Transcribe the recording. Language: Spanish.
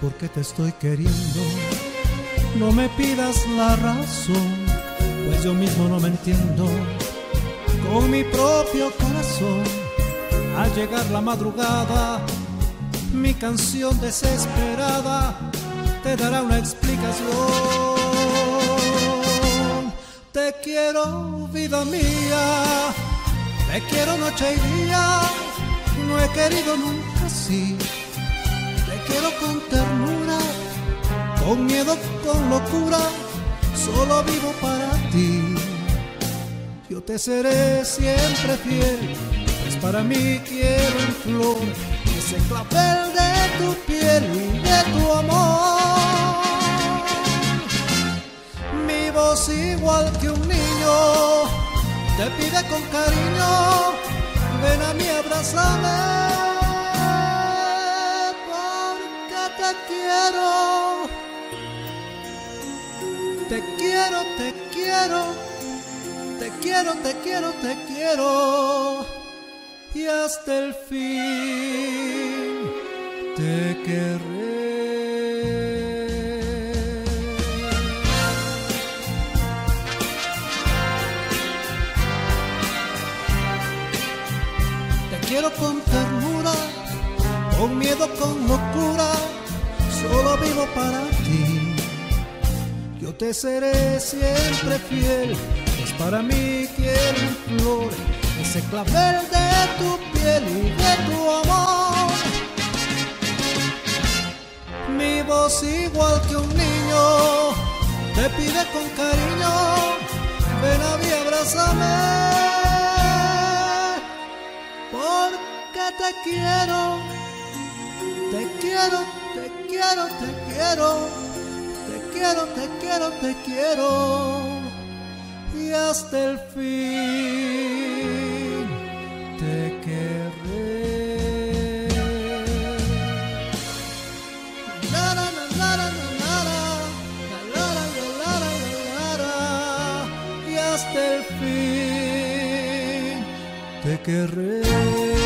por qué te estoy queriendo. No me pidas la razón, pues yo mismo no me entiendo. Con mi propio corazón, al llegar la madrugada, mi canción desesperada te dará una explicación. Te quiero, vida mía, te quiero noche y día, no he querido nunca así. Con ternura, con miedo, con locura, solo vivo para ti. Yo te seré siempre fiel, pues para mí quiero en flor ese clavel de tu piel y de tu amor. Mi voz igual que un niño te pide con cariño, ven a mí, abrázame, quiero. Te quiero, te quiero, te quiero, te quiero, te quiero. Y hasta el fin te querré. Te quiero con ternura, con miedo, con locura, solo vivo para ti. Yo te seré siempre fiel, pues para mí en flor ese clavel de tu piel y de tu amor. Mi voz igual que un niño te pide con cariño, ven a mí, abrázame, porque te quiero, te quiero, te quiero, te quiero, te quiero, te quiero, te quiero. Y hasta el fin te querré. Y hasta el fin te querré.